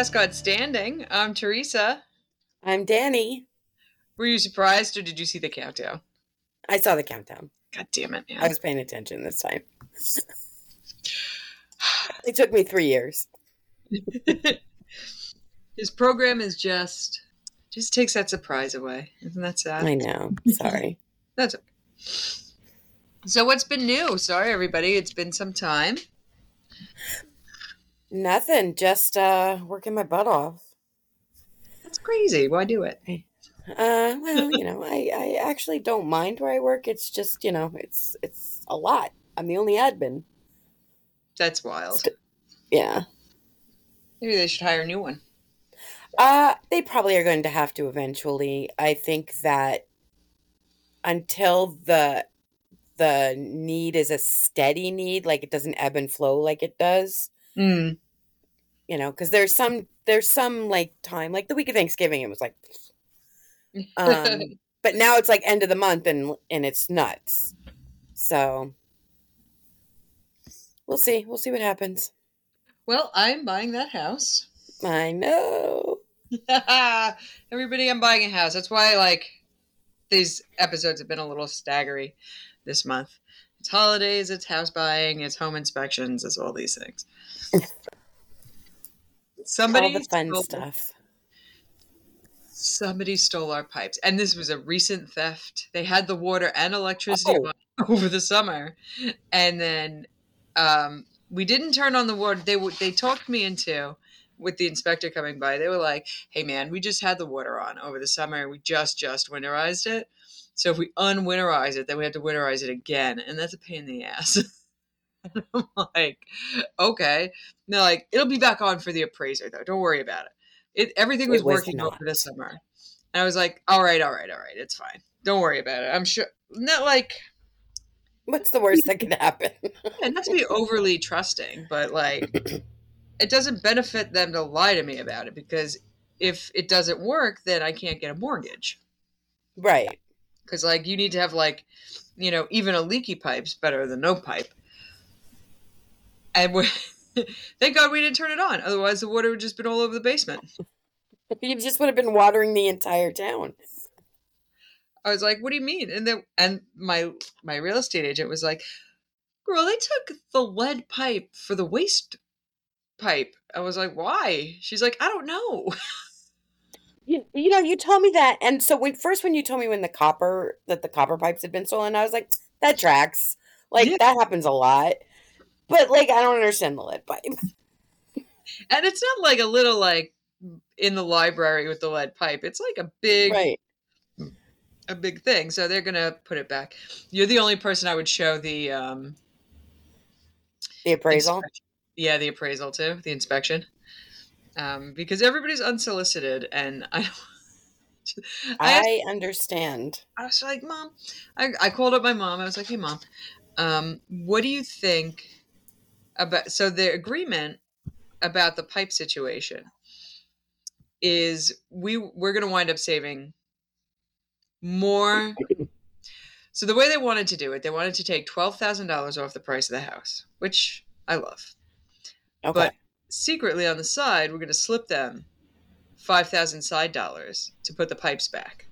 Last God Standing. I'm Theresa. I'm Danny. Were you surprised or did you see the countdown? I saw the countdown. God damn it, man. I was paying attention this time. it took me three years. His program is just just takes that surprise away. Isn't that sad? I know. Sorry. That's okay. So what's been new? Sorry everybody, it's been some time. Nothing. Just uh working my butt off. That's crazy. Why do it? Uh well, you know, I, I actually don't mind where I work. It's just, you know, it's it's a lot. I'm the only admin. That's wild. Yeah. Maybe they should hire a new one. Uh they probably are going to have to eventually. I think that until the the need is a steady need, like it doesn't ebb and flow like it does. Mm. You know, because there's some there's some like time, like the week of Thanksgiving, it was like um but now it's like end of the month and and it's nuts. So we'll see. We'll see what happens. well, I'm buying that house. I know. Everybody, I'm buying a house. That's why, like, these episodes have been a little staggery this month. It's holidays, it's house buying, it's home inspections, it's all these things. Somebody All the fun stole- stuff. Somebody stole our pipes, and this was a recent theft. They had the water and electricity Oh. over the summer, and then um, we didn't turn on the water. They w- they talked me into with the inspector coming by. They were like, "Hey, man, we just had the water on over the summer. We just just winterized it. So if we unwinterize it, then we have to winterize it again, and that's a pain in the ass." And I'm like, "Okay." And they're like, "It'll be back on for the appraiser, though. Don't worry about it." It everything was, It was working not. over the summer. And I was like, all right, all right, all right, it's fine. Don't worry about it. I'm sure not like What's the worst that can happen? yeah, not to be overly trusting, but like it doesn't benefit them to lie to me about it because if it doesn't work, then I can't get a mortgage. right. Because like you need to have like, you know, even a leaky pipe's better than no pipe. And we thank God we didn't turn it on. Otherwise, the water would just been all over the basement. You just would have been watering the entire town. I was like, "What do you mean?" And then and my my real estate agent was like, "Girl, they took the lead pipe for the waste pipe." I was like, "Why?" She's like, "I don't know." You, you know, you told me that, and so when first when you told me when the copper that the copper pipes had been stolen, I was like, that tracks. Like Yeah. that happens a lot, but like I don't understand the lead pipe. And it's not like a little like in the library with the lead pipe. It's like a big Right. a big thing. So they're gonna put it back. You're the only person I would show the um The appraisal. inspection- Yeah, the appraisal too, the inspection. Um, because everybody's unsolicited, and I. I I understand. I was like, Mom, I, I called up my mom. I was like, Hey, Mom, um, what do you think about? So the agreement about the pipe situation is we we're going to wind up saving more. So the way they wanted to do it, they wanted to take twelve thousand dollars off the price of the house, which I love. Okay. But secretly on the side, we're going to slip them five thousand side dollars to put the pipes back.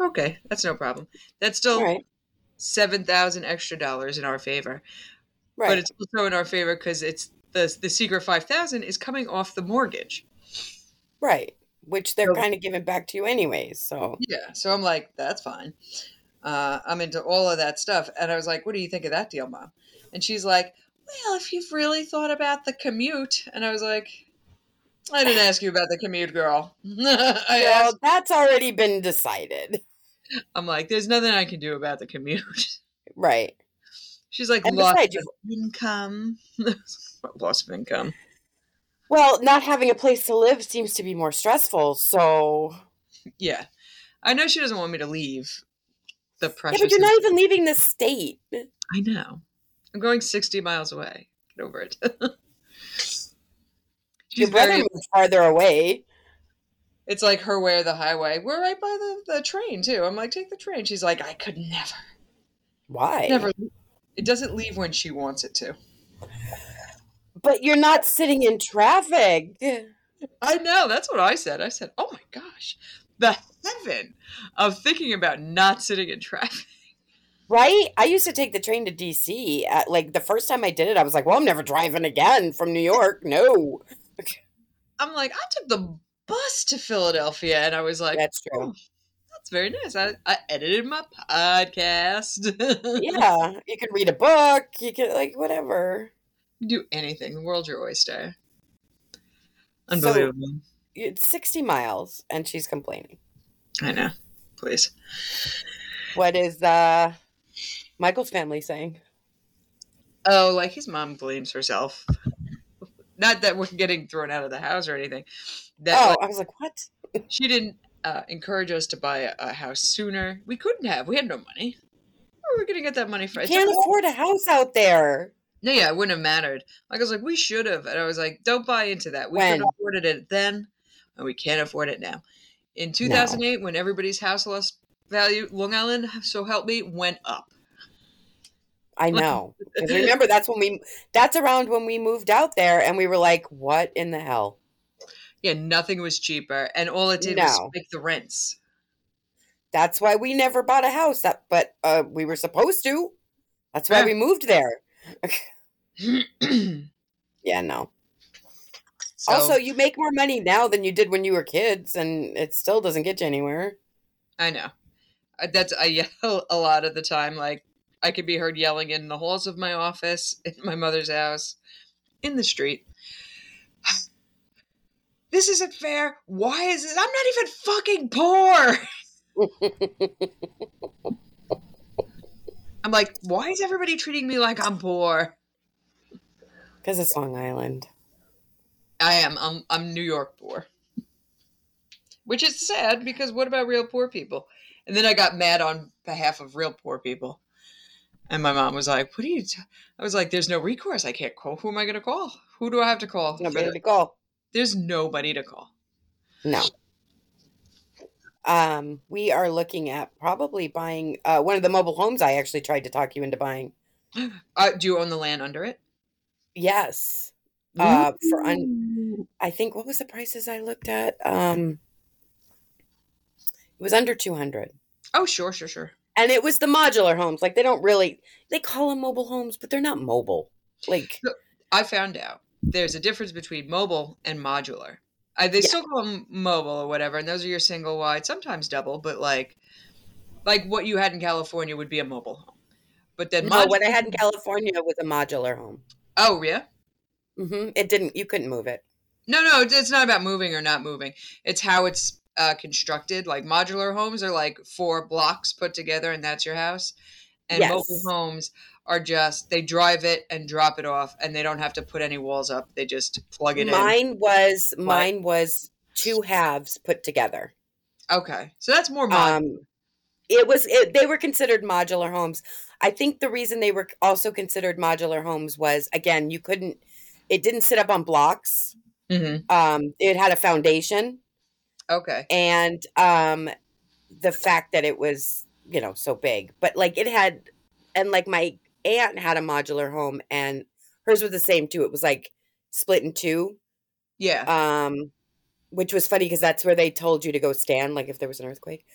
Okay, that's no problem. That's still right. seven thousand extra dollars in our favor, Right. but it's also in our favor because it's the the secret five thousand is coming off the mortgage. right. Which they're So- kind of giving back to you anyways. So Yeah, so I'm like, that's fine. Uh, I'm into all of that stuff, and I was like, what do you think of that deal, Mom? And she's like, well, if you've really thought about the commute, and I was like, I didn't ask you about the commute, girl. I well, asked, that's already been decided. I'm like, there's nothing I can do about the commute. Right. She's like, And loss besides, of income. loss of income. Well, not having a place to live seems to be more stressful. So Yeah. I know she doesn't want me to leave the yeah, but you're not even leaving the state. I know. I'm going 60 miles away. Get over it. Your She's brother very, farther away. it's like her way or the highway. We're right by the, the train, too. I'm like, take the train. She's like, I could never. Why? Never. It doesn't leave when she wants it to. But you're not sitting in traffic. I know. That's what I said. I said, "Oh my gosh, the heaven of thinking about not sitting in traffic." Right? I used to take the train to DC. At, like the first time I did it, I was like, "Well, I'm never driving again from New York." No, I'm like, I took the bus to Philadelphia, and I was like, that's true. "Oh, that's very nice." I, I edited my podcast. Yeah, you can read a book. You can like whatever. do anything. The world's your oyster. So- Unbelievable. It's sixty miles, and she's complaining. I know. Please. What is uh Michael's family saying? Oh, like his mom blames herself. Not that we're getting thrown out of the house or anything. That Oh, like, I was like, what? she didn't uh, encourage us to buy a, a house sooner. We couldn't have. We had no money. Where were we going to get that money from? You can't afford a house out there. No, yeah, it wouldn't have mattered. Like I was like, we should have, and I was like, don't buy into that. We When? could afforded it then, and we can't afford it now. In 2008, when everybody's house lost value, Long Island, so help me, went up. I know. remember, that's when we. That's around when we moved out there, and we were like, "What in the hell?" Yeah, nothing was cheaper, and all it did was make the rents. That's why we never bought a house. That, but uh, we were supposed to. That's why Yeah. we moved there. Yeah, no. also, you make more money now than you did when you were kids, and it still doesn't get you anywhere. I know. That's I yell a lot of the time. Like I could be heard yelling in the halls of my office, in my mother's house, in the street. This isn't fair. Why is this? I'm not even fucking poor. I'm like, why is everybody treating me like I'm poor? Because it's Long Island. I am. I'm. I'm New York poor, which is sad because what about real poor people? And then I got mad on behalf of real poor people, and my mom was like, "What are you?" T-? I was like, "There's no recourse. I can't call. Who am I going to call? Who do I have to call? Nobody to call. There's nobody to call. No. Um, we are looking at probably buying uh, one of the mobile homes I actually tried to talk you into buying. Uh, do you own the land under it? Yes. Uh, for un- I think what was the prices I looked at? Um, it was under 200. Oh, sure, sure, sure. And it was the modular homes. Like they don't really they call them mobile homes, but they're not mobile. Like I found out there's a difference between mobile and modular. I, they Yeah. still call them mobile or whatever, and those are your single wide, sometimes double, but like, like what you had in California would be a mobile home. But then, no, what I had in California was a modular home. oh yeah, Mm-hmm. It didn't. You couldn't move it. no, no, it's not about moving or not moving. It's how it's uh, constructed. Like modular homes are like four blocks put together, and that's your house. And mobile homes are just they drive it and drop it off, and they don't have to put any walls up. They just plug it in. Mine was mine was two halves put together. Okay, so that's more modular. Um, it was it, they were considered modular homes. I think the reason they were also considered modular homes was again you couldn't. It didn't sit up on blocks. Mhm. Um, it had a foundation, Okay. and um, the fact that it was you know so big, but like it had, and like my aunt had a modular home, and hers was the same too. It was like split in two. Yeah. um which was funny because that's where they told you to go stand like if there was an earthquake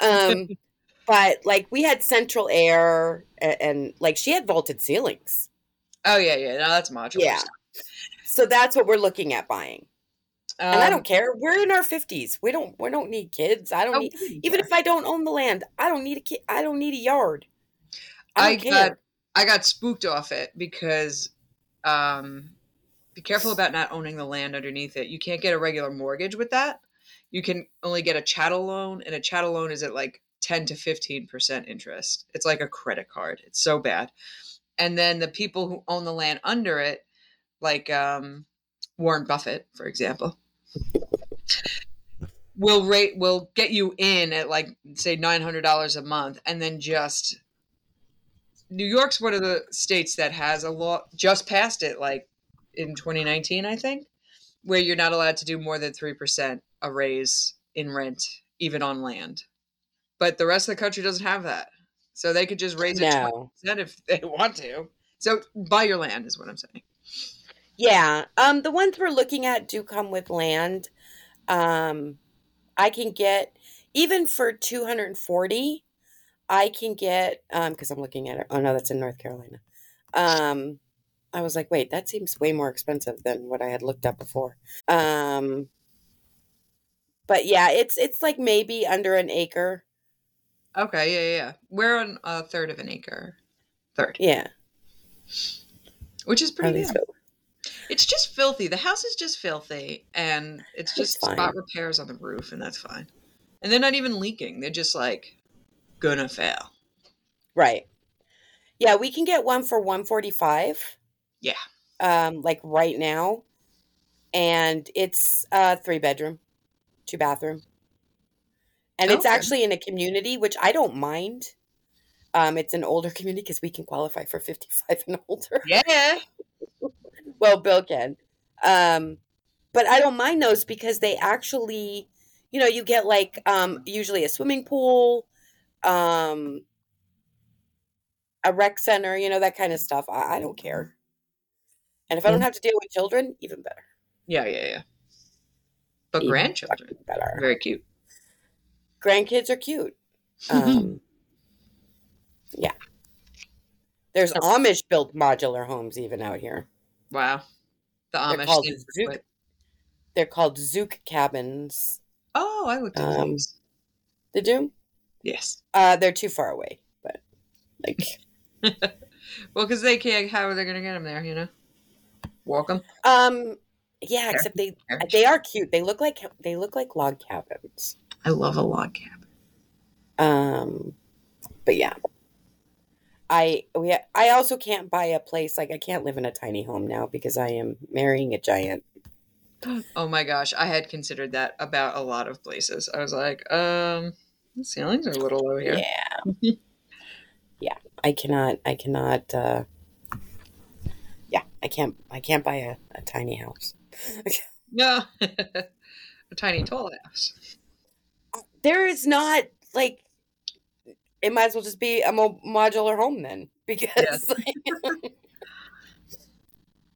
um but like we had central air and, and like she had vaulted ceilings oh yeah, yeah. No, that's modular. yeah stuff. so that's what we're looking at buying and i Um, don't care we're in our 50s we don't we don't need kids i don't oh, need even if i don't own the land i don't need a kid i don't need a yard i I got I got spooked off it because um be careful about not owning the land underneath it. You can't get a regular mortgage with that. You can only get a chattel loan and a chattel loan is at like 10 to 15% interest. It's like a credit card. It's so bad. And then the people who own the land under it like um Warren Buffett, for example, will rate will get you in at like say nine hundred dollars a month, and then just New York's one of the states that has a law just passed it like in 2019, I think, where you're not allowed to do more than three percent a raise in rent, even on land. But the rest of the country doesn't have that, so they could just raise it twenty no percent if they want to. So buy your land is what I'm saying. Yeah. Um, the ones we're looking at do come with land. Um, I can get even for 240, I can get um because I'm looking at it. Oh no, that's in North Carolina. Um I was like, wait, that seems way more expensive than what I had looked up before. Um but yeah, it's it's like maybe under an acre. Okay, yeah, yeah. yeah. We're on a third of an acre. Third. Yeah. Which is pretty good. It's just filthy. The house is just filthy, and it's It's just fine. spot repairs on the roof, and that's fine. And they're not even leaking. They're just like gonna fail. Right. Yeah, we can get one for 145. Yeah. Um like right now. And it's a 3 bedroom, 2 bathroom. And it's actually in a community which I don't mind. Um it's an older community cuz we can qualify for 55 and older. Yeah. well, Bill can. Um, but I don't mind those because they actually, you know, you get like um, usually a swimming pool, um, a rec center, you know, that kind of stuff. I, I don't care. And if I don't have to deal with children, even better. Yeah, yeah, yeah. But Even grandchildren, Better. very cute. Grandkids are cute. Um, yeah. There's Amish built modular homes even out here. Wow. The They're Amish. called Zook. They're called Zook cabins. Oh, I looked at Um, those. Did you? Yes. Uh, they're too far away, but like, Well, because they can't. How are they gonna get them there? You know, walk them. um, yeah. Except they Fair. they are cute. They look like they look like log cabins. I love a log cabin. Um, but yeah, I we I also can't buy a place like I can't live in a tiny home now because I am marrying a giant. Oh my gosh, I had considered that about a lot of places. I was like, um, the ceilings are a little low here. Yeah, yeah. I cannot. I cannot. uh Yeah, I can't. I can't buy a, a tiny house. No, a tiny tall house. there is not like it might as well just be a mo- modular home then because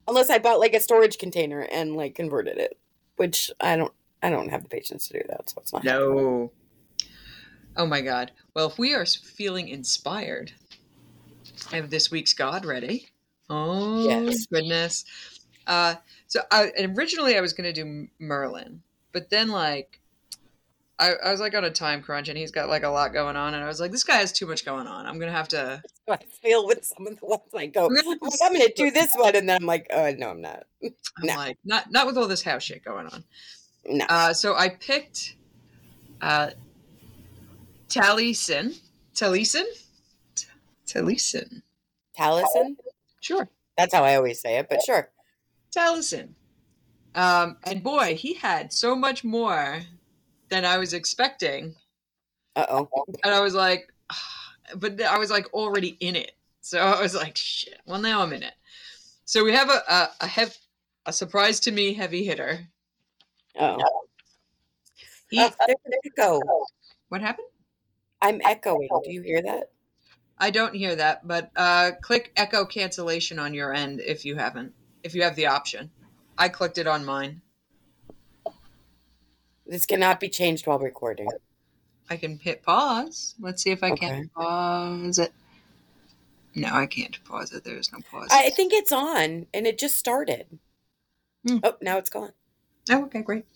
unless i bought like a storage container and like converted it which i don't i don't have the patience to do that so it's not No. Oh my God. Well, if we are feeling inspired, I have this week's God ready. Oh Yes. goodness. Uh, so I, originally I was going to do Merlin, but then like I, I was like on a time crunch and he's got like a lot going on, and I was like, this guy has too much going on. I'm gonna have to. i feel with some of the ones i go I'm gonna- like, I'm gonna do this one and then i'm like uh no i'm not I'm No. like, not not with all this house shit going on. no Uh, so I picked uh, Taliesin. Taliesin? Taliesin. taliesin Sure. that's how i always say it but sure Taliesin. Um, and boy, he had so much more than I was expecting. uh-oh And I was like, but I was like already in it. So I was like, shit. Well, now I'm in it. So we have a a, a, hev- a surprise to me heavy hitter. uh-oh He, oh, there's an echo what happened? i'm echoing do you hear that I don't hear that, but uh, click echo cancellation on your end if you haven't, if you have the option. I clicked it on mine. This cannot be changed while recording I can hit pause. Let's see if I Okay. can pause it. No, I can't pause it. There's no pause. I think it's on and it just started. Hmm. Oh, now it's gone. oh, okay, great.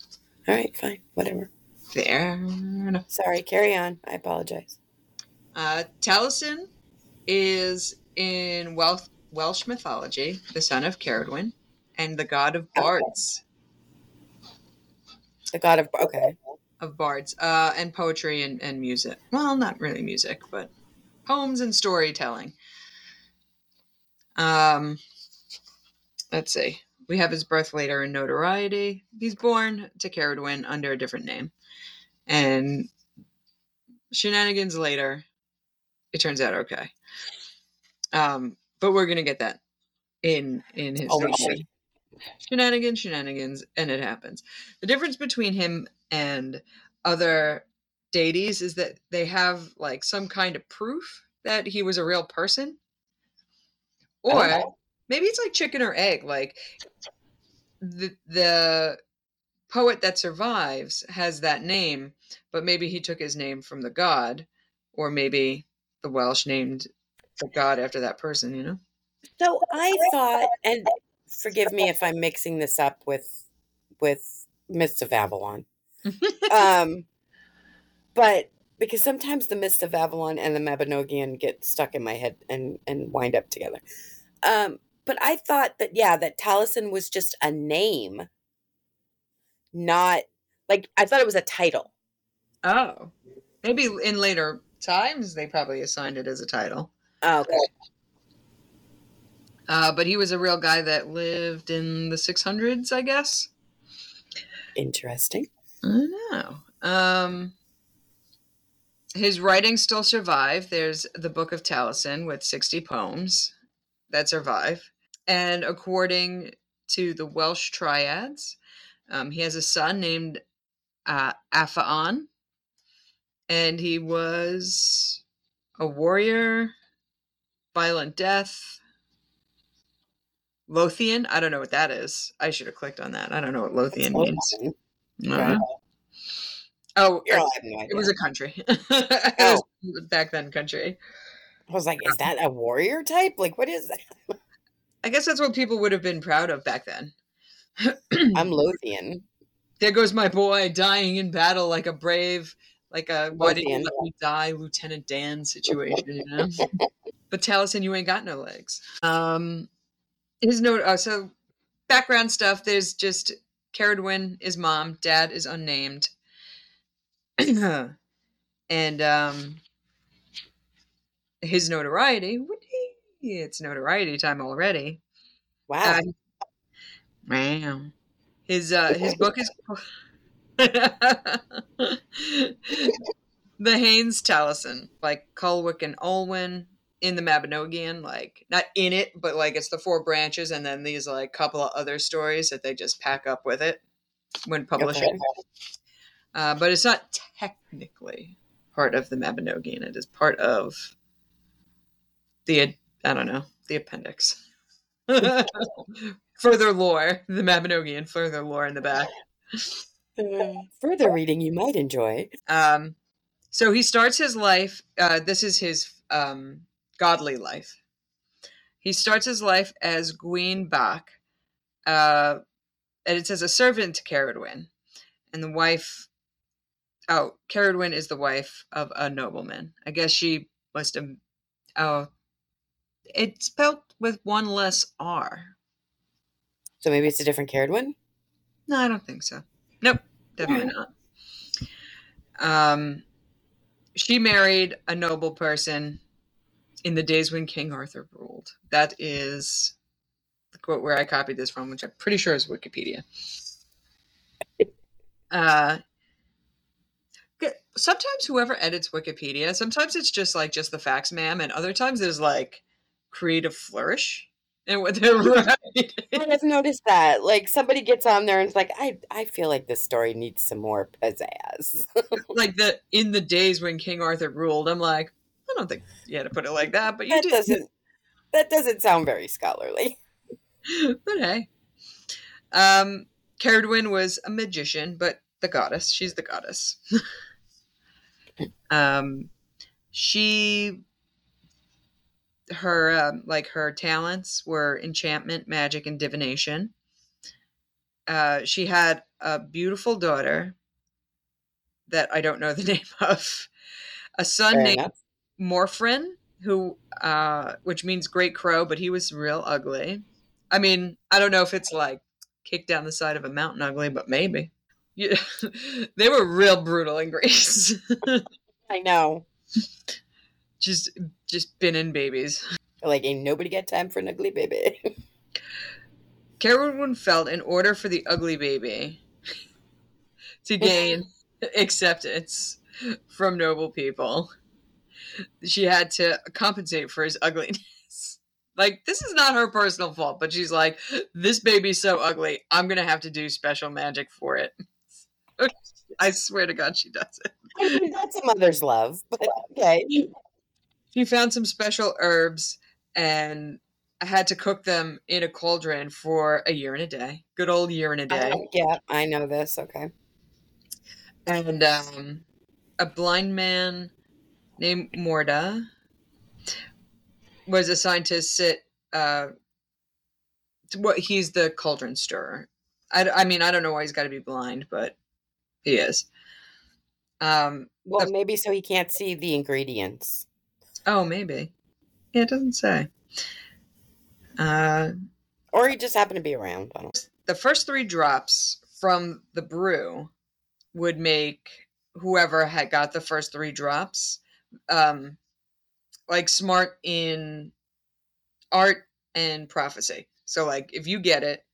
All right, fine, whatever. There. Sorry, carry on. I apologize. Uh, Taliesin is in Welsh, Welsh mythology the son of Ceridwen and the god of bards. The god of okay. of bards uh, and poetry and, and music. Well, not really music, but poems and storytelling. Um, let's see. We have his birth later in notoriety. He's born to Ceridwen under a different name, and shenanigans later. It turns out okay. Um, but we're gonna get that in in his Oh, we story should. Shenanigans, shenanigans, and it happens. The difference between him and other deities is that they have like some kind of proof that he was a real person. Or maybe it's like chicken or egg. Like the the poet that survives has that name, but maybe he took his name from the god, or maybe the Welsh named the god after that person. You know. So I thought, and forgive me if I'm mixing this up with with Mists of Avalon. um, but because sometimes the Mist of Avalon and the Mabinogion get stuck in my head and and wind up together. Um, but I thought that yeah, that Taliesin was just a name, not like I thought it was a title. Oh, maybe in later times they probably assigned it as a title. Oh, okay. Uh, but he was a real guy that lived in the 600s, I guess. Interesting. I know. Um, his writings still survive. There's the Book of Taliesin with 60 poems that survive. And according to the Welsh triads, um, he has a son named uh, and he was a warrior, violent death, Lothian. I don't know what that is. I should have clicked on that. I don't know what Lothian means. Uh-huh. Oh, You're it, no it was a country. it was back then country. I was like, is that a warrior type? Like, what is that? I guess that's what people would have been proud of back then. I'm Lothian. there goes my boy dying in battle like a brave, like a why did you let me die, Lieutenant Dan situation, you know? but Taliesin, you ain't got no legs. Um his note oh, so background stuff, there's just Ceridwen is mom, dad is unnamed. and um his notoriety, it's notoriety time already. Wow. Uh, wow. His uh his book is The Hanes Taliesin, like Culwick and Olwen in the Mabinogion, like not in it, but like it's the four branches and then these like couple of other stories that they just pack up with it when publishing. Uh, but it's not technically part of the Mabinogion. It is part of the I don't know the appendix. further lore, the Mabinogion, further lore in the back. Uh, further reading you might enjoy. Um, so he starts his life. Uh, this is his um, godly life. He starts his life as Gwion Bach, uh, and it says a servant to Ceridwen, and the wife. Oh, Ceridwen is the wife of a nobleman. I guess she must have. Oh, it's spelled with one less R. So maybe it's a different cared one. No, I don't think so. Nope, definitely not. Um, she married a noble person in the days when King Arthur ruled. That is the quote where I copied this from, which I'm pretty sure is Wikipedia. Uh, sometimes whoever edits Wikipedia, sometimes it's just like just the facts, ma'am, and other times there's like creative flourish and what they're writing. I've noticed that. Like somebody gets on there and it's like, I I feel like this story needs some more pizzazz. like the in the days when King Arthur ruled. I'm like, I don't think you had to put it like that, but you that did. doesn't that doesn't sound very scholarly. but hey. Um, was a magician, but the goddess. She's the goddess. um, she, her um, like her talents were enchantment, magic, and divination. Uh, she had a beautiful daughter that I don't know the name of. A son Fair named enough. Morfran, who uh which means great crow, but he was real ugly. I mean, I don't know if it's like kicked down the side of a mountain ugly, but maybe. Yeah, they were real brutal in Greece. I know. just just binning babies. Like ain't nobody got time for an ugly baby. Carolyn felt in order for the ugly baby to gain acceptance from noble people, she had to compensate for his ugliness. Like, this is not her personal fault, but she's like, this baby's so ugly, I'm gonna have to do special magic for it. I swear to God, she does it. I mean, that's a mother's love, but okay. She found some special herbs and had to cook them in a cauldron for a year and a day. Good old year and a day. Oh, yeah, I know this. Okay. And um, a blind man named Morda was assigned to sit. Uh, what he's the cauldron stirrer. I, I mean, I don't know why he's got to be blind, but he is. Um, Well, maybe so he can't see the ingredients. oh, maybe. Yeah, it doesn't say. Uh, Or he just happened to be around. I don't the first three drops from the brew would make whoever had got the first three drops um like smart in art and prophecy. So like if you get it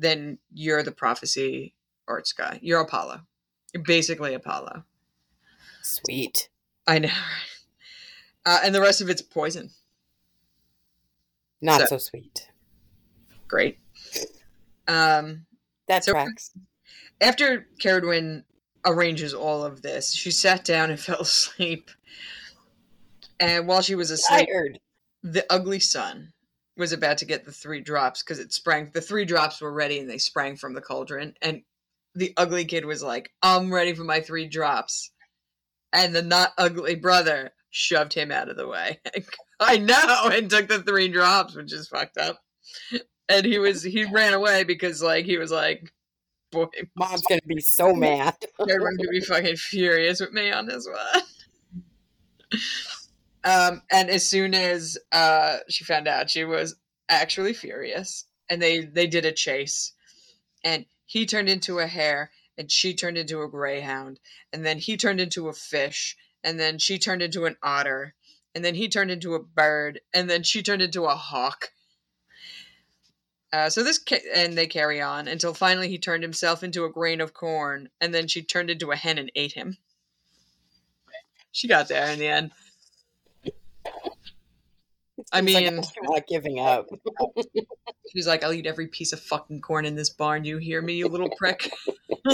then you're the prophecy arts guy. You're apollo. You're basically apollo. Sweet. i know uh, and the rest of it's poison. Not So- so sweet. great. Um That So- tracks. after Ceridwen arranges all of this, she sat down and fell asleep. And while she was asleep, Tired. the ugly sun was about to get the three drops because it sprang. The three drops were ready and they sprang from the cauldron. And the ugly kid was like, I'm ready for my three drops. And the not ugly brother shoved him out of the way. I know, and took the three drops, which is fucked up. And he was he ran away because like he was like, boy, Mom's gonna be so mad. Everyone could be fucking furious with me on this one. Um, and as soon as uh, she found out, she was actually furious, and they they did a chase, and he turned into a hare, and she turned into a greyhound, and then he turned into a fish, and then she turned into an otter, and then he turned into a bird, and then she turned into a hawk. Uh, so this ca- and they carry on until finally he turned himself into a grain of corn, and then she turned into a hen and ate him. She got there in the end. I mean, like, not giving up. she's like, "I'll eat every piece of fucking corn in this barn. You hear me, you little prick?"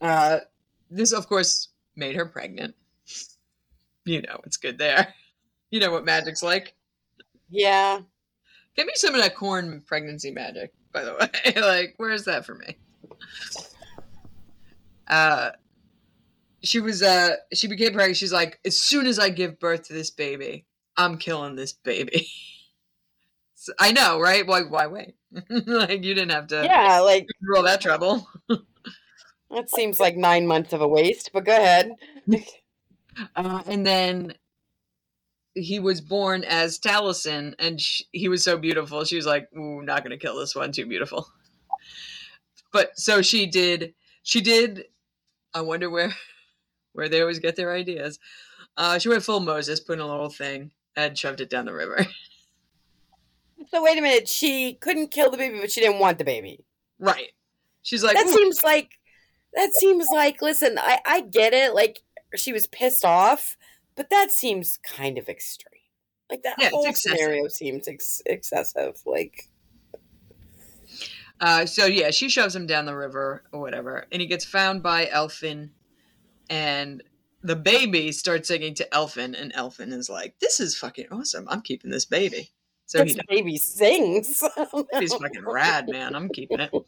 uh, this, of course, made her pregnant. You know, it's good there. You know what magic's like. Yeah. Give me some of that corn pregnancy magic, by the way. like, where's that for me? Uh she was uh she became pregnant. She's like, as soon as I give birth to this baby, I'm killing this baby. So- I know, right? Why why wait? like you didn't have to Yeah, like all that trouble. that seems like nine months of a waste, but go ahead. Uh, and then he was born as Taliesin, and sh- he was so beautiful. She was like, "Ooh, not gonna kill this one. Too beautiful." But so she did. She did. I wonder where, where they always get their ideas. Uh, she went full Moses, put in a little thing, and shoved it down the river. So wait a minute, she couldn't kill the baby, but she didn't want the baby. right. She's like, That "Ooh." seems like that seems like listen, I I get it, like she was pissed off, but that seems kind of extreme. Like that Yeah, whole scenario seems ex- excessive. Like Uh, so yeah, she shoves him down the river or whatever, and he gets found by Elfin, and the baby starts singing to Elfin, and Elfin is like, "This is fucking awesome. I'm keeping this baby." So he this baby sings. He's fucking rad, man. I'm keeping it.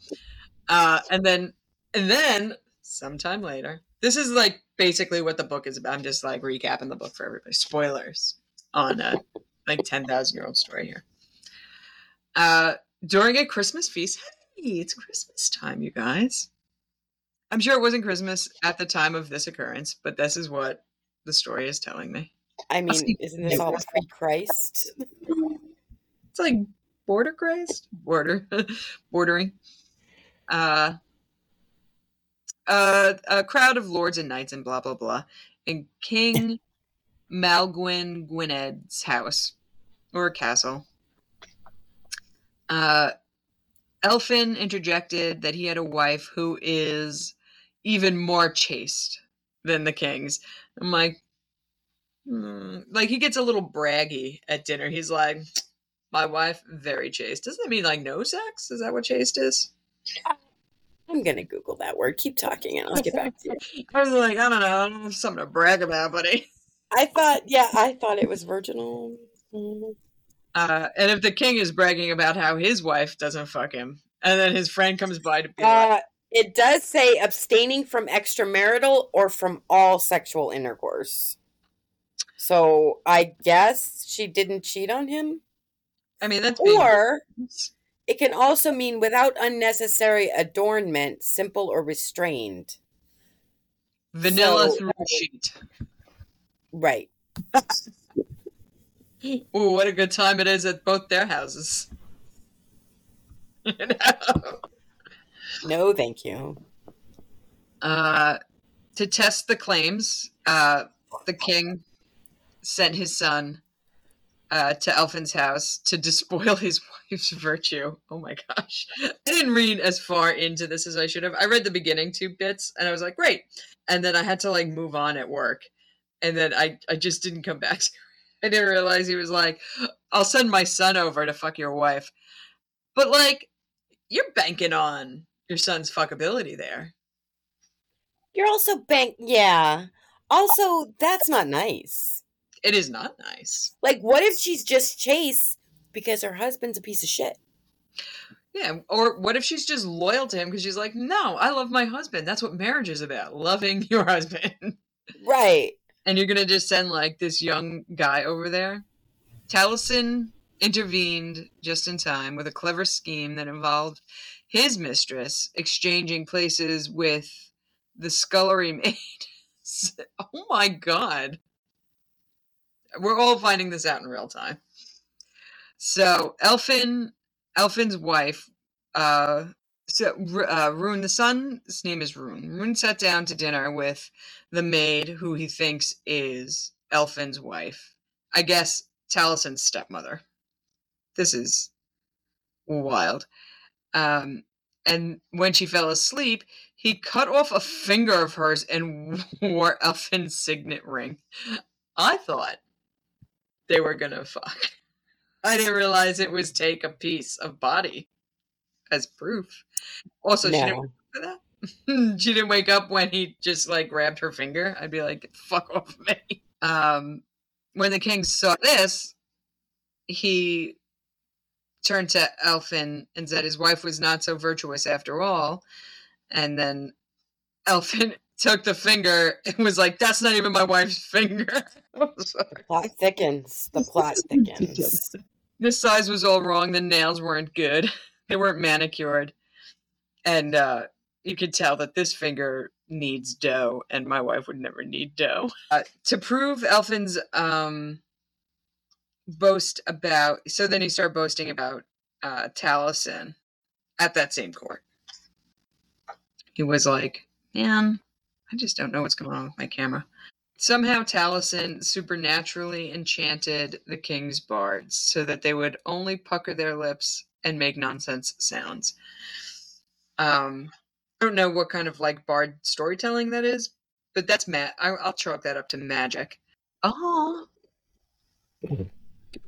Uh, and then, and then, sometime later, this is like basically what the book is about. I'm just like recapping the book for everybody. Spoilers on a like ten thousand year old story here. Uh, during a Christmas feast, hey, it's Christmas time, you guys. I'm sure it wasn't Christmas at the time of this occurrence, but this is what the story is telling me. I mean, isn't this all pre Christ? It's like border Christ, border, bordering. Uh, uh, a crowd of lords and knights and blah blah blah, in King Maelgwn Gwynedd's house or castle. Uh, Elfin interjected that he had a wife who is even more chaste than the king's. I'm like, hmm. like he gets a little braggy at dinner. He's like, my wife very chaste. Doesn't that mean like no sex? Is that what chaste is? I'm gonna Google that word. Keep talking and I'll get back to you. I was like, I don't know, I don't have something to brag about, buddy. I thought, yeah, I thought it was virginal. Mm. Uh, and if the king is bragging about how his wife doesn't fuck him, and then his friend comes by to be like, Uh, it does say abstaining from extramarital or from all sexual intercourse. So I guess she didn't cheat on him. I mean, that's being Or it can also mean without unnecessary adornment, simple or restrained. vanilla so- through sheet. Right. Ooh, what a good time it is at both their houses. You know? No, thank you. uh, to test the claims, uh, the king sent his son uh, to Elfin's house to despoil his wife's virtue. Oh my gosh. I didn't read as far into this as I should have. I read the beginning two bits and I was like, great. And then I had to like move on at work. And then I, I just didn't come back. I didn't realize he was like, I'll send my son over to fuck your wife. But like, you're banking on your son's fuckability there. You're also bank. Yeah. Also, that's not nice. It is not nice. Like, what if she's just chase because her husband's a piece of shit? Yeah, or what if she's just loyal to him because she's like, no, I love my husband. That's what marriage is about, loving your husband. Right. and you're gonna just send like this young guy over there. Taliesin intervened just in time with a clever scheme that involved his mistress exchanging places with the scullery maid. oh my god. We're all finding this out in real time. So Elfin, Elfin's wife, uh, so uh, Rune, the son, his name is Rune. Rune sat down to dinner with the maid who he thinks is Elfin's wife. I guess Taliesin's stepmother. This is wild. Um, and when she fell asleep, he cut off a finger of hers and wore Elfin's signet ring. I thought they were gonna fuck. I didn't realize it was take a piece of body as proof. Also, she didn't wake up for that. she didn't wake up when he just like grabbed her finger. I'd be like, "Fuck off me." Um, when the king saw this, he turned to Elfin and said his wife was not so virtuous after all. And then Elfin took the finger and was like, "That's not even my wife's finger." I'm. Plot thickens. The plot thickens. the size was all wrong. The nails weren't good. They weren't manicured. And uh, you could tell that this finger needs dough, and my wife would never need dough. Uh, to prove Elfin's um, boast about. So then he started boasting about uh, Taliesin at that same court. He was like, Man, I just don't know what's going on with my camera. Somehow Taliesin supernaturally enchanted the king's bards so that they would only pucker their lips and make nonsense sounds. Um, I don't know what kind of like bard storytelling that is, but that's ma- I- I'll chalk that up to magic. Oh, you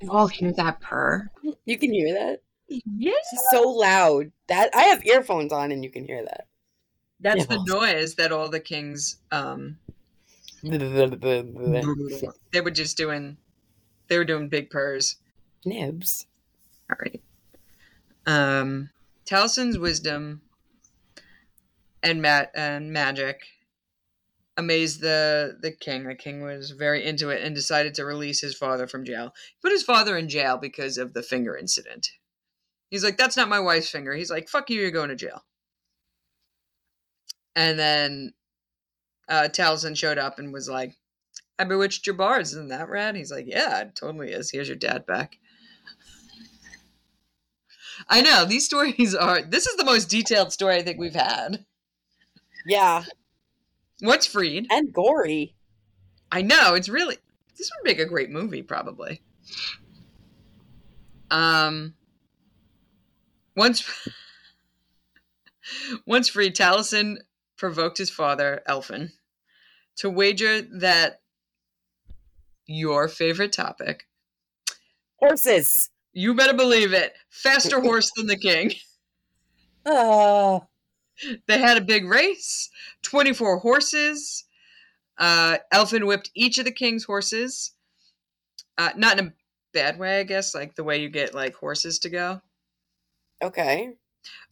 all hear that purr? You can hear that? Yeah, so loud. That I have earphones on and you can hear that. That's the noise that all the kings um they were just doing. They were doing big purrs. Nibs. All right. Um, Taliesin's wisdom and mat and magic amazed the the king. The king was very into it and decided to release his father from jail. He put his father in jail because of the finger incident. He's like, "That's not my wife's finger." He's like, "Fuck you, you're going to jail." And then uh, Taliesin showed up and was like, "I bewitched your bars, isn't that rad?" He's like, "Yeah, it totally is. Here's your dad back." I know these stories are. This is the most detailed story I think we've had. Yeah. What's freed? And gory. I know it's really. This would make a great movie, probably. Um. Once. once free, Taliesin provoked his father, Elfin, to wager that your favorite topic. Horses. You better believe it. Faster horse than the king. Oh. They had a big race, 24 horses. Uh, Elfin whipped each of the king's horses. Uh, not in a bad way, I guess, like the way you get like horses to go. Okay.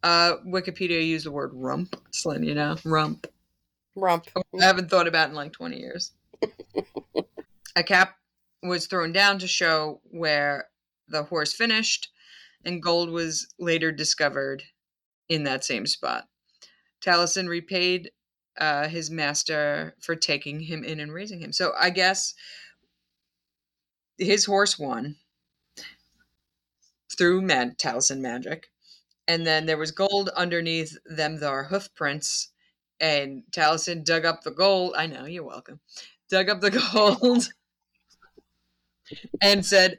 Uh, Wikipedia used the word rump. Letting you know, rump. Rump. I haven't thought about it in like 20 years. a cap was thrown down to show where the horse finished, and gold was later discovered in that same spot. Taliesin repaid uh, his master for taking him in and raising him. So I guess his horse won through Mad Taliesin magic, and then there was gold underneath them thar hoof prints, and Taliesin dug up the gold. I know you're welcome. Dug up the gold and said,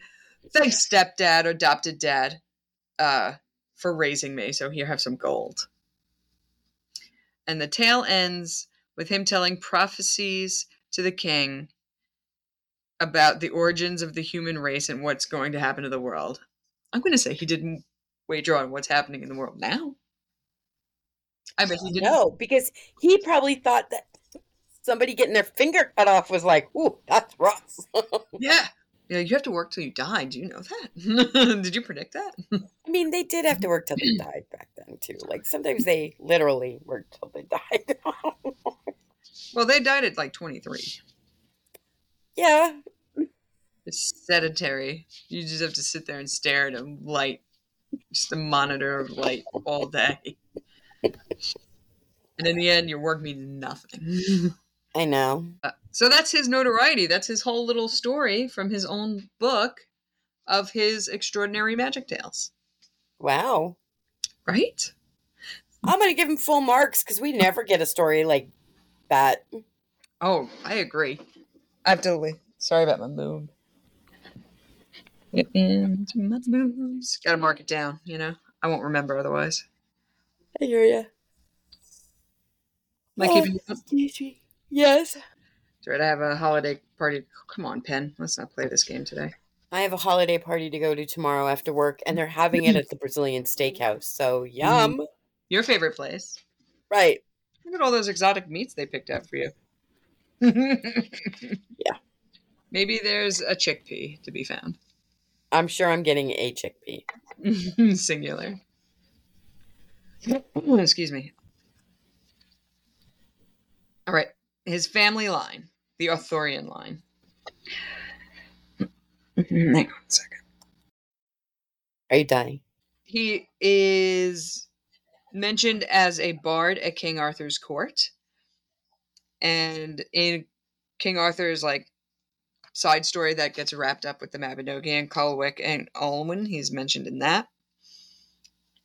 "Thanks, stepdad adopted dad, uh, for raising me. So here, have some gold." And the tale ends with him telling prophecies to the king about the origins of the human race and what's going to happen to the world. I'm going to say he didn't wager on what's happening in the world now. I bet he didn't. No, because he probably thought that somebody getting their finger cut off was like, ooh, that's rough. Yeah. Yeah, you have to work till you die. Do you know that? Did you predict that? I mean, they did have to work till they died back then, too. Like, sometimes they literally worked till they died. well, they died at like 23. yeah. It's sedentary. You just have to sit there and stare at a light, just a monitor of light all day. And in the end, your work means nothing. I know. Uh, so that's his notoriety. That's his whole little story from his own book of his extraordinary magic tales. Wow. Right? I'm going to give him full marks because we never get a story like that. Oh, I agree. Absolutely. Sorry about my mood. Get into my moves. Gotta mark it down, you know? I won't remember otherwise. I hear you. Am I keeping you up? Yes. That's right, I have a holiday party. Come on, Pen. Let's not play this game today. I have a holiday party to go to tomorrow after work, and they're having it at the Brazilian Steakhouse. So, mm-hmm. yum. Your favorite place. Right. Look at all those exotic meats they picked out for you. Yeah. Maybe there's a chickpea to be found. I'm sure I'm getting a chickpea. Singular. Excuse me. All right. His family line, the Arthurian line. Hang on a second. Are you dying? He is mentioned as a bard at King Arthur's court. And in King Arthur's like side story that gets wrapped up with the Mabinogi and Culhwch and Olwen, he's mentioned in that.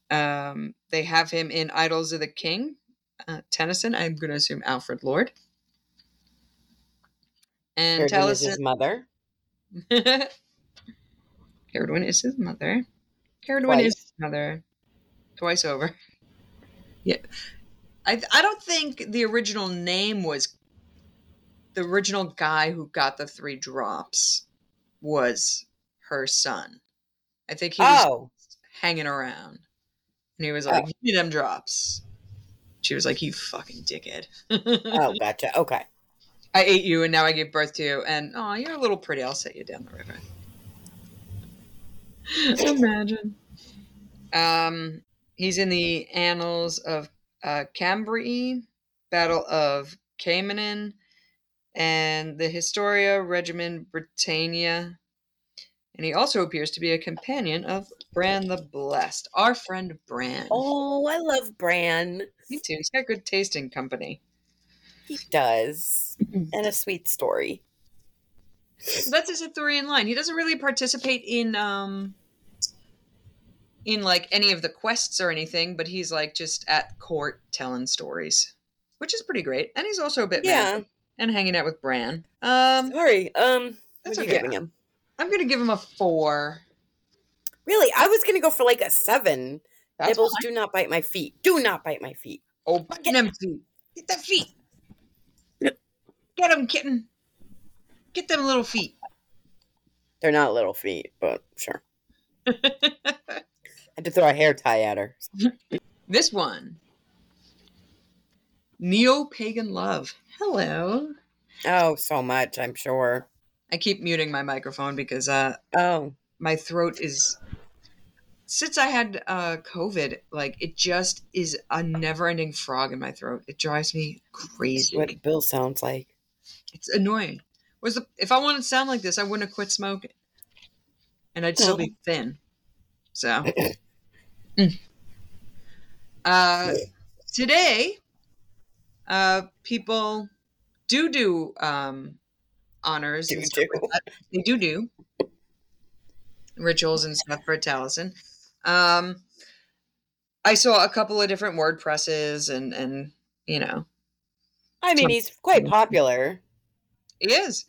Um, they have him in Idylls of the King, uh, Tennyson. I'm going to assume Alfred Lord. And Heard him as his mother. Ceridwen is his mother. Twice. is his mother. Twice over. Yeah. I I don't think the original name was the original guy who got the three drops was her son. I think he was Oh, hanging around. And he was like, Give me them drops. She was like, You fucking dickhead. oh, gotcha. Okay. I ate you and now I gave birth to you. And oh, you're a little pretty. I'll set you down the river. Imagine. Um, he's in the annals of uh, Cambrai, Battle of Camenon, and the Historia Regum Britanniae. And he also appears to be a companion of Bran the Blessed, our friend Bran. Oh, I love Bran. Me too. He's got good taste in company. He does. And a sweet story. That's his Arthurian line. He doesn't really participate in um in like any of the quests or anything, but he's like just at court telling stories, which is pretty great. And he's also a bit Yeah. magic and hanging out with Bran. Um, Sorry. Um, That's what are you okay. giving him? I'm gonna give him a four. Really? I was going to go for like a seven. That's Nibbles, fine. do not bite my feet. Do not bite my feet. Oh, get them feet. Get the feet. Get them, kitten. Get them little feet. They're not little feet, but sure. I had to throw a hair tie at her. this one. Neo pagan love. Hello. Oh, so much, I'm sure. I keep muting my microphone because uh, Oh, my throat is since I had uh, COVID, like it just is a never-ending frog in my throat. It drives me that's crazy. what Bill sounds like. It's annoying. Was the if I wanted to sound like this, I wouldn't have quit smoking, and I'd still be thin. So, Mm. uh, today, uh, people do do um, honors. and Do do. like. They do do rituals and stuff for Taliesin. Um, I saw a couple of different WordPresses and and you know I mean, he's quite popular. He is.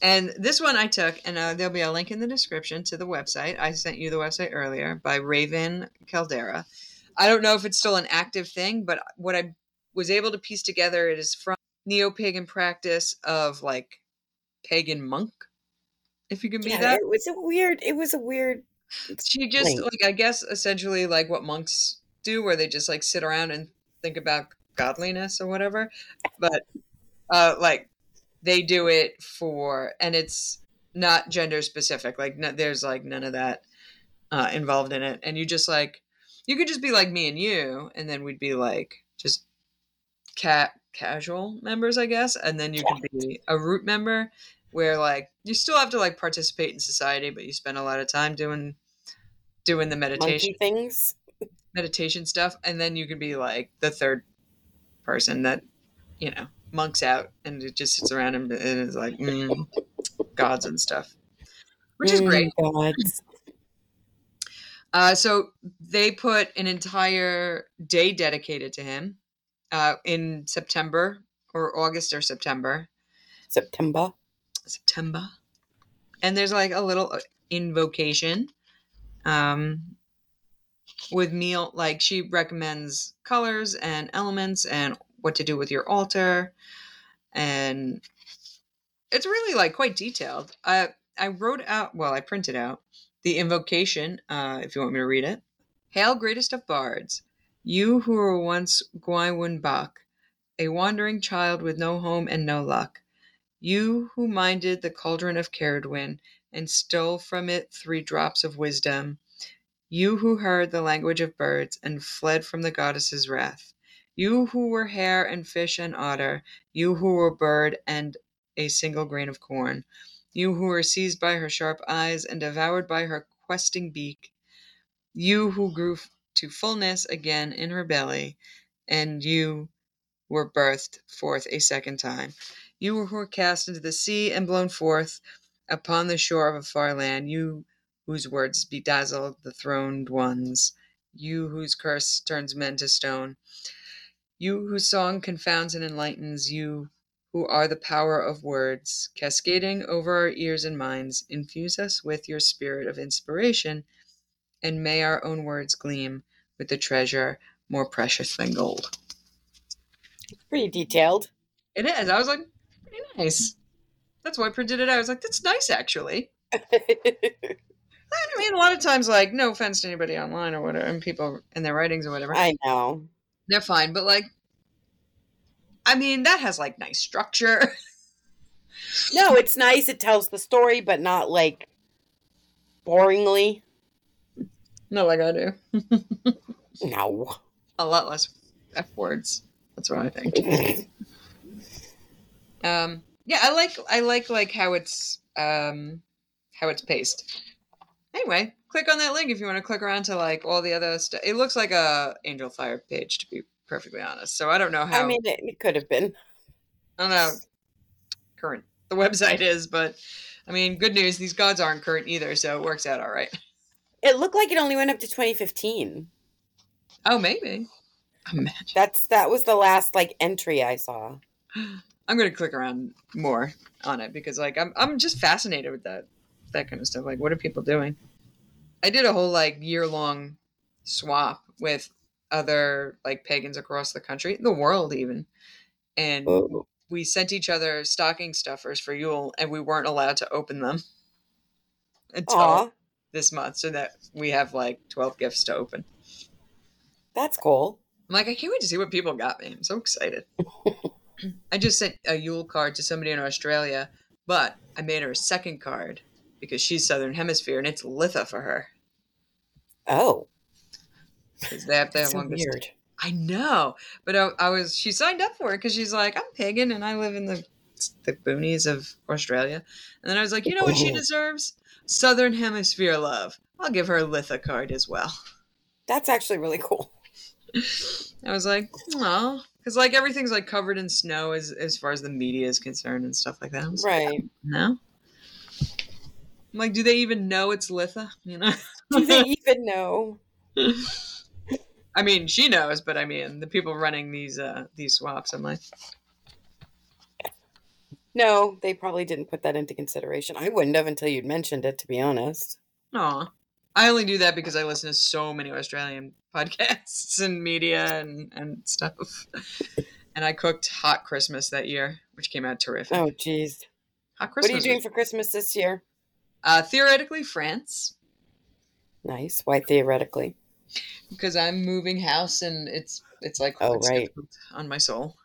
And this one I took, and uh, there'll be a link in the description to the website. I sent you the website earlier by Raven Kaldera. I don't know if it's still an active thing, but what I was able to piece together it is from neo pagan practice of like pagan monk, if you can be Yeah, that. it was a weird. It was a weird. She just link. like I guess essentially like what monks do, where they just like sit around and think about godliness or whatever. But uh, like they do it for, and it's not gender specific. Like no, there's like none of that uh, involved in it, and you just like you could just be like me and you, and then we'd be like just cat casual members, I guess, and then you could be a root member where like you still have to like participate in society, but you spend a lot of time doing doing the meditation Monkey things. meditation stuff, and then you could be like the third person that you know monks out and it just sits around and, and is like mm, gods and stuff, which is great. Mm, gods. Uh, so they put an entire day dedicated to him uh, in September or August or September. September. September. And there's like a little uh, invocation um, with meal. Like she recommends colors and elements and what to do with your altar. And it's really like quite detailed. I, I wrote out, well, I printed out the invocation, uh, if you want me to read it. Hail, greatest of bards, you who were once Gwion Bach, a wandering child with no home and no luck. You who minded the cauldron of Ceridwen and stole from it three drops of wisdom. You who heard the language of birds and fled from the goddess's wrath. You who were hare and fish and otter. You who were bird and a single grain of corn. You who were seized by her sharp eyes and devoured by her questing beak. You who grew to fullness again in her belly, and you were birthed forth a second time. You were cast into the sea and blown forth upon the shore of a far land, you whose words bedazzle the throned ones, you whose curse turns men to stone, you whose song confounds and enlightens, you who are the power of words, cascading over our ears and minds, infuse us with your spirit of inspiration, and may our own words gleam with the treasure more precious than gold. Pretty detailed. It is. I was like, pretty nice. That's why I printed it out. I was like, that's nice, actually. I mean, a lot of times, like, no offense to anybody online or whatever, and people in their writings or whatever, I know. they're fine. But, like, I mean, that has, like, nice structure. No, it's nice. It tells the story, but not like boringly. No, like I do. No. A lot less F words. That's what I think. Um, yeah, I like, I like, like, how it's, um, how it's paced. Anyway, click on that link if you want to click around to, like, all the other stuff. It looks like a Angelfire page, to be perfectly honest. So I don't know how. I mean, it, it could have been. I don't know current the website is, but I mean, good news, these gods aren't current either, so it works out all right. It looked like it only went up to 2015. Oh, maybe. Imagine. That's that was the last like entry I saw. I'm gonna click around more on it because, like, I'm I'm just fascinated with that that kind of stuff. Like, what are people doing? I did a whole like year long swap with other like pagans across the country, the world even, and Oh. we sent each other stocking stuffers for Yule, and we weren't allowed to open them until Aw, this month, so that we have like twelve gifts to open. that's cool. I'm like, I can't wait to see what people got me. I'm so excited. I just sent a Yule card to somebody in Australia, but I made her a second card because she's Southern Hemisphere and it's Litha for her. Oh, Because they have the that's so longest. weird. I know, but I, I was she signed up for it because she's like I'm pagan and I live in the the boonies of Australia, and then I was like, you know what she deserves? Southern Hemisphere love. I'll give her a Litha card as well. That's actually really cool. I was like, oh, because like everything's like covered in snow as as far as the media is concerned and stuff like that. Was like, Right. no. I'm like, do they even know it's Litha? You know. Do they even know? I mean, she knows, but I mean, the people running these uh these swaps. I'm like, No, they probably didn't put that into consideration. I wouldn't have until you'd mentioned it, to be honest. Aw. I only do that because I listen to so many Australian podcasts and media and, and stuff. And I cooked Hot Christmas that year, which came out terrific. Oh, jeez. Hot Christmas. What are you doing was- for Christmas this year? uh, theoretically, France, Nice. Why theoretically? because I'm moving house and it's it's like Oh, right. on my soul.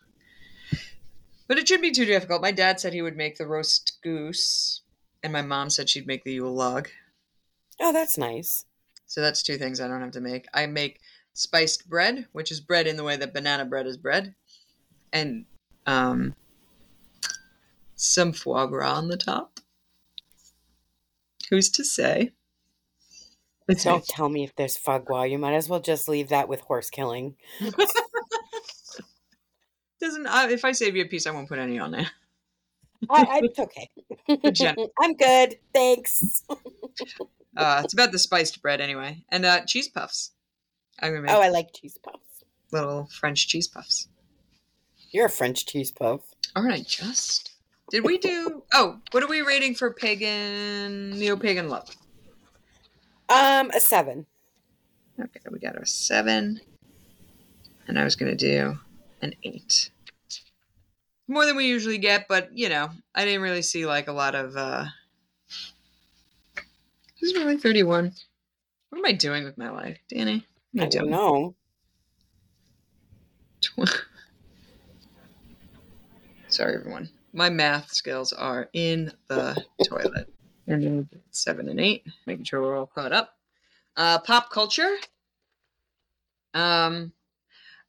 But it shouldn't be too difficult. My dad said he would make the roast goose, and my mom said she'd make the Yule log. Oh, that's nice. So that's two things I don't have to make. I make spiced bread, which is bread in the way that banana bread is bread, and um, some foie gras on the top. Who's to say? It's Don't tell me if there's foie gras. You might as well just leave that with horse killing. doesn't. I, if I save you a piece, I won't put any on there. I, I, it's okay. I'm good. Thanks. Uh, it's about the spiced bread anyway, and uh, cheese puffs. I'm gonna make Oh, I like cheese puffs. little French cheese puffs. You're a French cheese puff. Aren't I just? Did we do? Oh, what are we rating for pagan neo-pagan love? Um, a seven. Okay, we got a seven. And I was going to do an eight. More than we usually get, but, you know, I didn't really see like a lot of. uh This is really 31. What am I doing with my life, Danny? What am I I don't doing? know. Tw- Sorry, everyone. My math skills are in the toilet. And then seven and eight, making sure we're all caught up. Uh, pop culture. Um,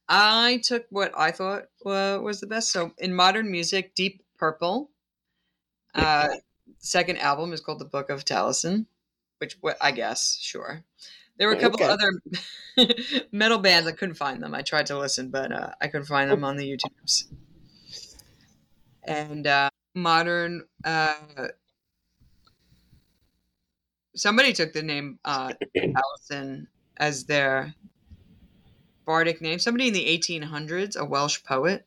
I took what I thought uh, was the best. So in modern music, Deep Purple. Uh, second album is called The Book of Taliesin, which I guess sure. There were a couple Okay. other metal bands. I couldn't find them. I tried to listen, but uh, I couldn't find them on the YouTubes. And uh, modern, uh, somebody took the name uh, Taliesin as their bardic name. Somebody in the 1800s, a Welsh poet,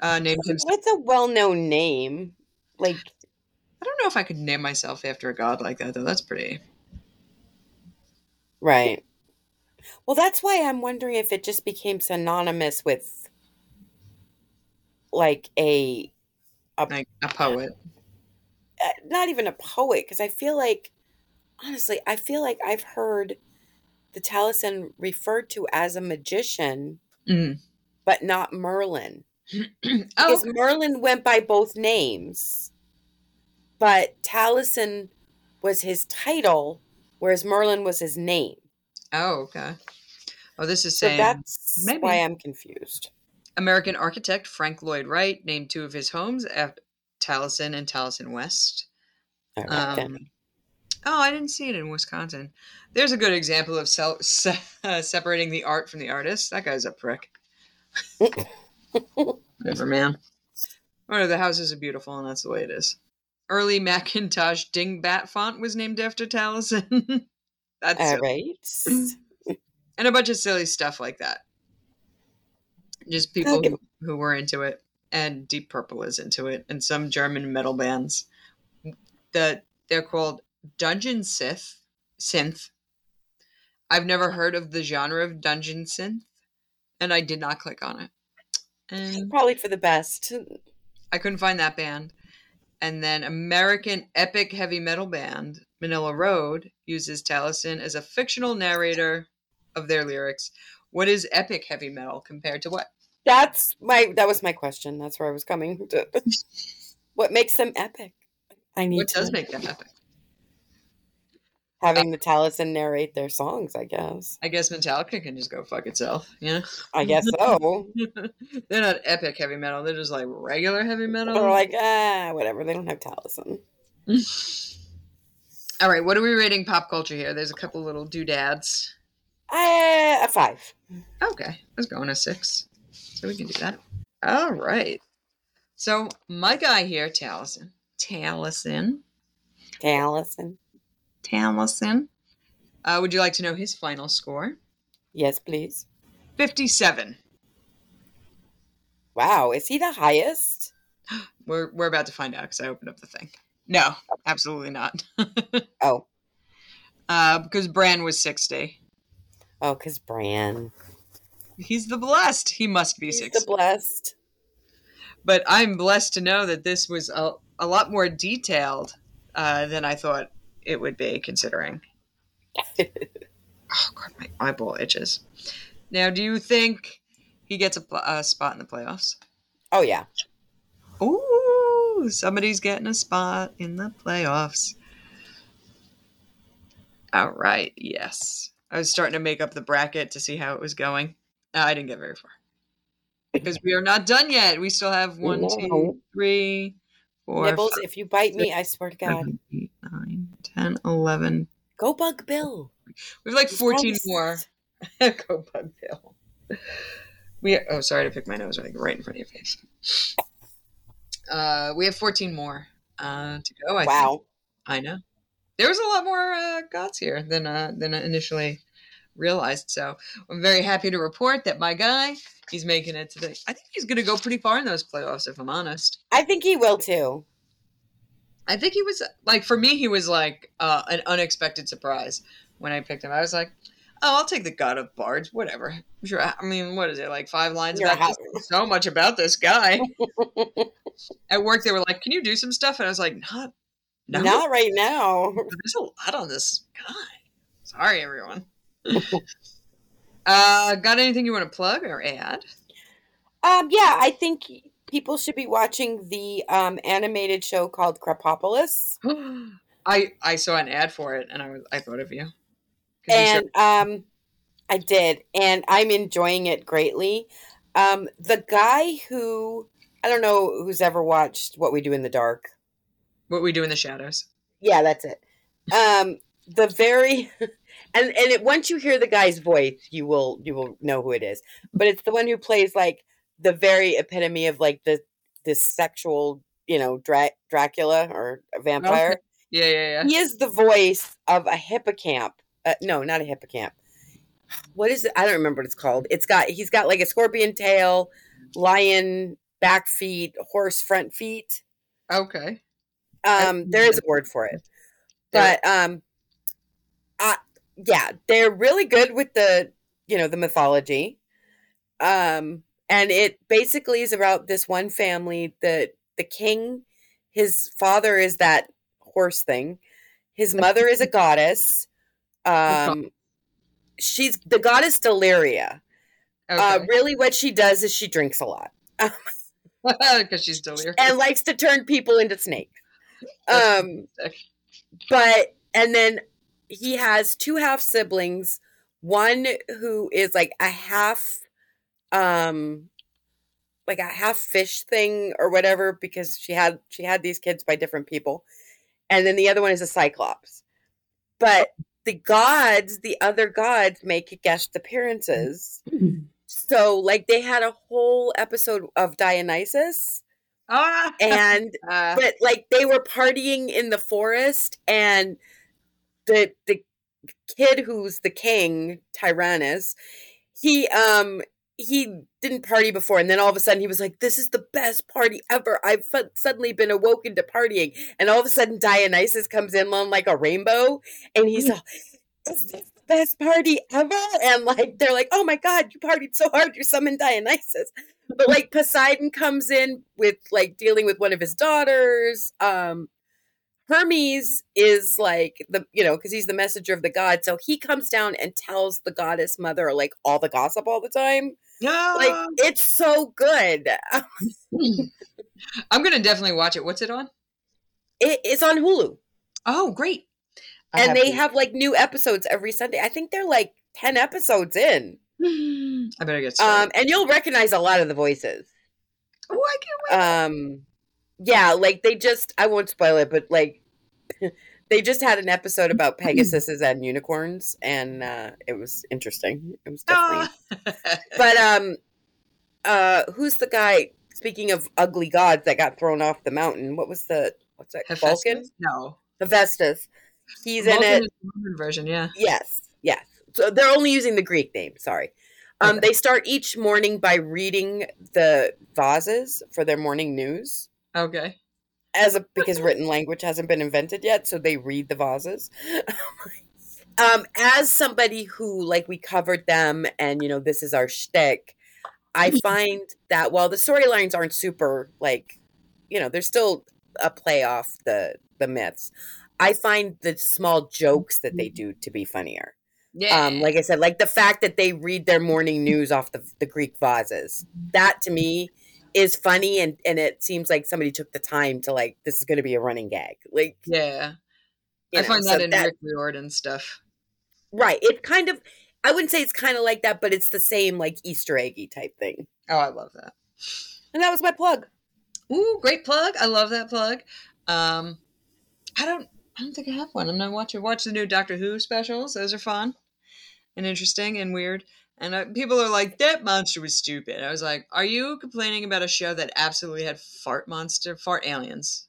uh, named himself. What's a well-known name? Like, I don't know if I could name myself after a god like that, though. That's pretty. right. Well, that's why I'm wondering if it just became synonymous with like a Like a poet. uh, not even a poet because I feel like honestly, I feel like I've heard the Taliesin referred to as a magician, Mm. but not Merlin. oh, Because Merlin went by both names, but Taliesin was his title, whereas Merlin was his name. oh, okay. Oh, this is So saying that's maybe. why I'm confused. American architect Frank Lloyd Wright named two of his homes after Taliesin and Taliesin West. All right. Um, oh, I didn't see it in Wisconsin. There's a good example of se- uh, separating the art from the artist. That guy's a prick. Whatever, man. Whatever, the houses are beautiful, and that's the way it is. Early Macintosh dingbat font was named after Taliesin. that's All right. and a bunch of silly stuff like that. Just people Okay. who, who were into it, and Deep Purple is into it, and some German metal bands. That they're called Dungeon synth. synth. I've never heard of the genre of dungeon synth, and I did not click on it. And Probably for the best. I couldn't find that band. And then American epic heavy metal band Manilla Road uses Taliesin as a fictional narrator of their lyrics. What is epic heavy metal compared to what? That's my that was my question. That's where I was coming to. what makes them epic? I need What to does make them epic? Having the Taliesin narrate their songs, I guess. I guess Metallica can just go fuck itself. Yeah. I guess so. they're not epic heavy metal. They're just like regular heavy metal. They're like, ah, whatever. They don't have Taliesin. All right, what are we rating pop culture here? There's a couple little doodads. Uh, a five. Okay, let's go on a six. So we can do that. All right. So my guy here, Taliesin. Taliesin. Taliesin. Taliesin. Uh, would you like to know his final score? Yes, please. 57. Wow, is he the highest? We're, we're about to find out because I opened up the thing. No, absolutely not. Oh, uh, because Bran was 60. oh, because Bran. He's the blessed. He must be He's 60. the blessed. but I'm blessed to know that this was a, a lot more detailed uh, than I thought it would be, considering. Oh, God, my eyeball itches. Now, do you think he gets a, a spot in the playoffs? oh yeah. Ooh, somebody's getting a spot in the playoffs. All right, yes. I was starting to make up the bracket to see how it was going. Uh, I didn't get very far. Because we are not done yet. We still have one, No. three, four, Nibbles, five, if you bite me, I swear to God, seven, eight, nine, 10, 11. go bug Bill. We have like He's 14 probably more. Go Bug Bill. We oh sorry to pick my nose right, right in front of your face. Uh, we have 14 more uh, to go. I think. Wow. I know. There was a lot more uh, gods here than uh, than I initially realized. So I'm very happy to report that my guy, he's making it today. I think he's going to go pretty far in those playoffs, if I'm honest. I think he will too. I think he was like for me, he was like uh, an unexpected surprise when I picked him. I was like, oh, I'll take the God of Bards, whatever. Sure. I mean, what is it like five lines You're about this? So much about this guy. At work, they were like, "Can you do some stuff?" And I was like, "Not, no, Not right now. there's a lot on this guy." Sorry, everyone. uh, got anything you want to plug or add? Um, yeah, I think people should be watching the um, animated show called Krapopolis. I I saw an ad for it, and I was I thought of you And um, I did, and I'm enjoying it greatly. Um, the guy who I don't know who's ever watched What We Do in the Dark. what we do in the shadows. Yeah, that's it. Um, the very and and it, once you hear the guy's voice, you will you will know who it is. But it's the one who plays like the very epitome of like the this sexual, you know, Dra- Dracula or a vampire. Yeah, yeah, yeah. He is the voice of a hippocamp. Uh, no, not a hippocamp. What is it? I don't remember what it's called. It's got he's got like a scorpion tail, lion back feet, horse front feet. Okay. Um, there is a word for it, but um, uh, yeah, they're really good with the you know the mythology. Um, and it basically is about this one family. The the king, his father is that horse thing. His mother is a goddess. Um, she's the goddess Deliria. Uh, really, what she does is she drinks a lot Because she's delirious. and likes to turn people into snakes. Um, but and then he has two half siblings one who is like a half um like a half fish thing or whatever because she had she had these kids by different people. And then the other one is a cyclops. But the gods the other gods make guest appearances. So like they had a whole episode of dionysus Ah, and uh, but like they were partying in the forest and the the kid who's the king tyrannis he um he didn't party before and then all of a sudden he was like this is the best party ever i've fu- suddenly been awoken to partying and all of a sudden dionysus comes in on like a rainbow and he's all is this the best party ever and like they're like oh my god you partied so hard you summoned dionysus but like Poseidon comes in with like dealing with one of his daughters. Um Hermes is like the you know because he's the messenger of the god, so he comes down and tells the goddess mother like all the gossip all the time. Yeah. Like it's so good. I'm gonna definitely watch it. What's it on? It, it's on Hulu. Oh, great. I and they to- have like new episodes every Sunday. I think they're like 10 episodes in. I better get started. Um and you'll recognize a lot of the voices. oh, I can't wait. Um yeah, like they just I won't spoil it, but like they just had an episode about Pegasuses and unicorns and uh it was interesting. It was definitely Ah. But um uh who's the guy speaking of ugly gods that got thrown off the mountain? What was the what's that? Vulcan? Hephaestus? No. Hephaestus. He's in Vulcan it. the Roman version, yeah. Yes, yes. So they're only using the Greek name. Sorry. Um, Okay. They start each morning by reading the vases for their morning news, Okay. As a because written language hasn't been invented yet, so they read the vases. um, as somebody who like we covered them, and you know this is our shtick. I find that while the storylines aren't super like, you know, there's still a play off the the myths. I find the small jokes that they do to be funnier. Yeah. Um, like I said, like the fact that they read their morning news off the, the Greek vases. That to me is funny and, and it seems like somebody took the time to like this is gonna be a running gag. Like yeah. I know, find so that in Rick Riordan stuff. right. It kind of I wouldn't say it's kind of like that, but it's the same like Easter eggy type thing. Oh, I love that. And that was my plug. Ooh, great plug. I love that plug. Um, I don't. I don't think I have one. I'm not watching. Watch the new Doctor Who specials. Those are fun and interesting and weird. And uh, people are like, "That monster was stupid." I was like, "Are you complaining about a show that absolutely had fart monster, fart aliens?"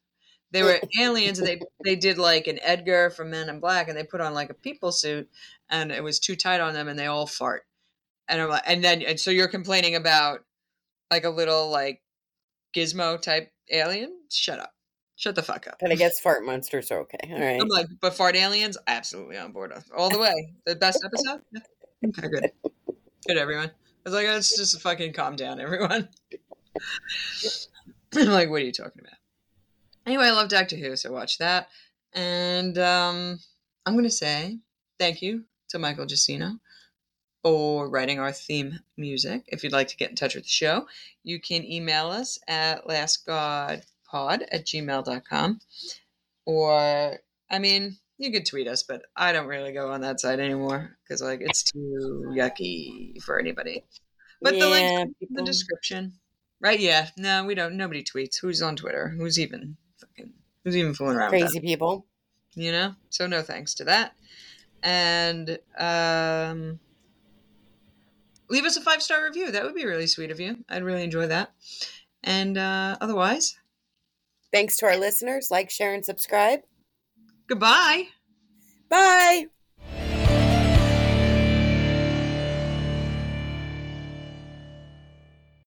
They were aliens, and they they did like an Edgar from Men in Black, and they put on like a people suit, and it was too tight on them, and they all fart. And I'm like, and then and so you're complaining about like a little like gizmo type alien? Shut up. Shut the fuck up. But I guess fart monsters are okay. All right. I'm like, but fart aliens, absolutely on board. All the way. The best episode? Okay, good. Good, everyone. I was like, let's just fucking calm down, everyone. I'm like, what are you talking about? Anyway, I love Doctor Who, so watch that. And um, I'm going to say thank you to Michael Giacino for writing our theme music. If you'd like to get in touch with the show, you can email us at lastgodpod at gmail.com. Or, I mean, you could tweet us, but I don't really go on that site anymore because, like, it's too yucky for anybody. But the Yeah, link in the description. Right? Yeah. No, we don't. Nobody tweets. Who's on Twitter? Who's even fucking, who's even fooling around with that? Crazy people. you know so no thanks to that and um leave us a five star review that would be really sweet of you i'd really enjoy that and uh otherwise Thanks to our listeners. Like, share, and subscribe. Goodbye Bye.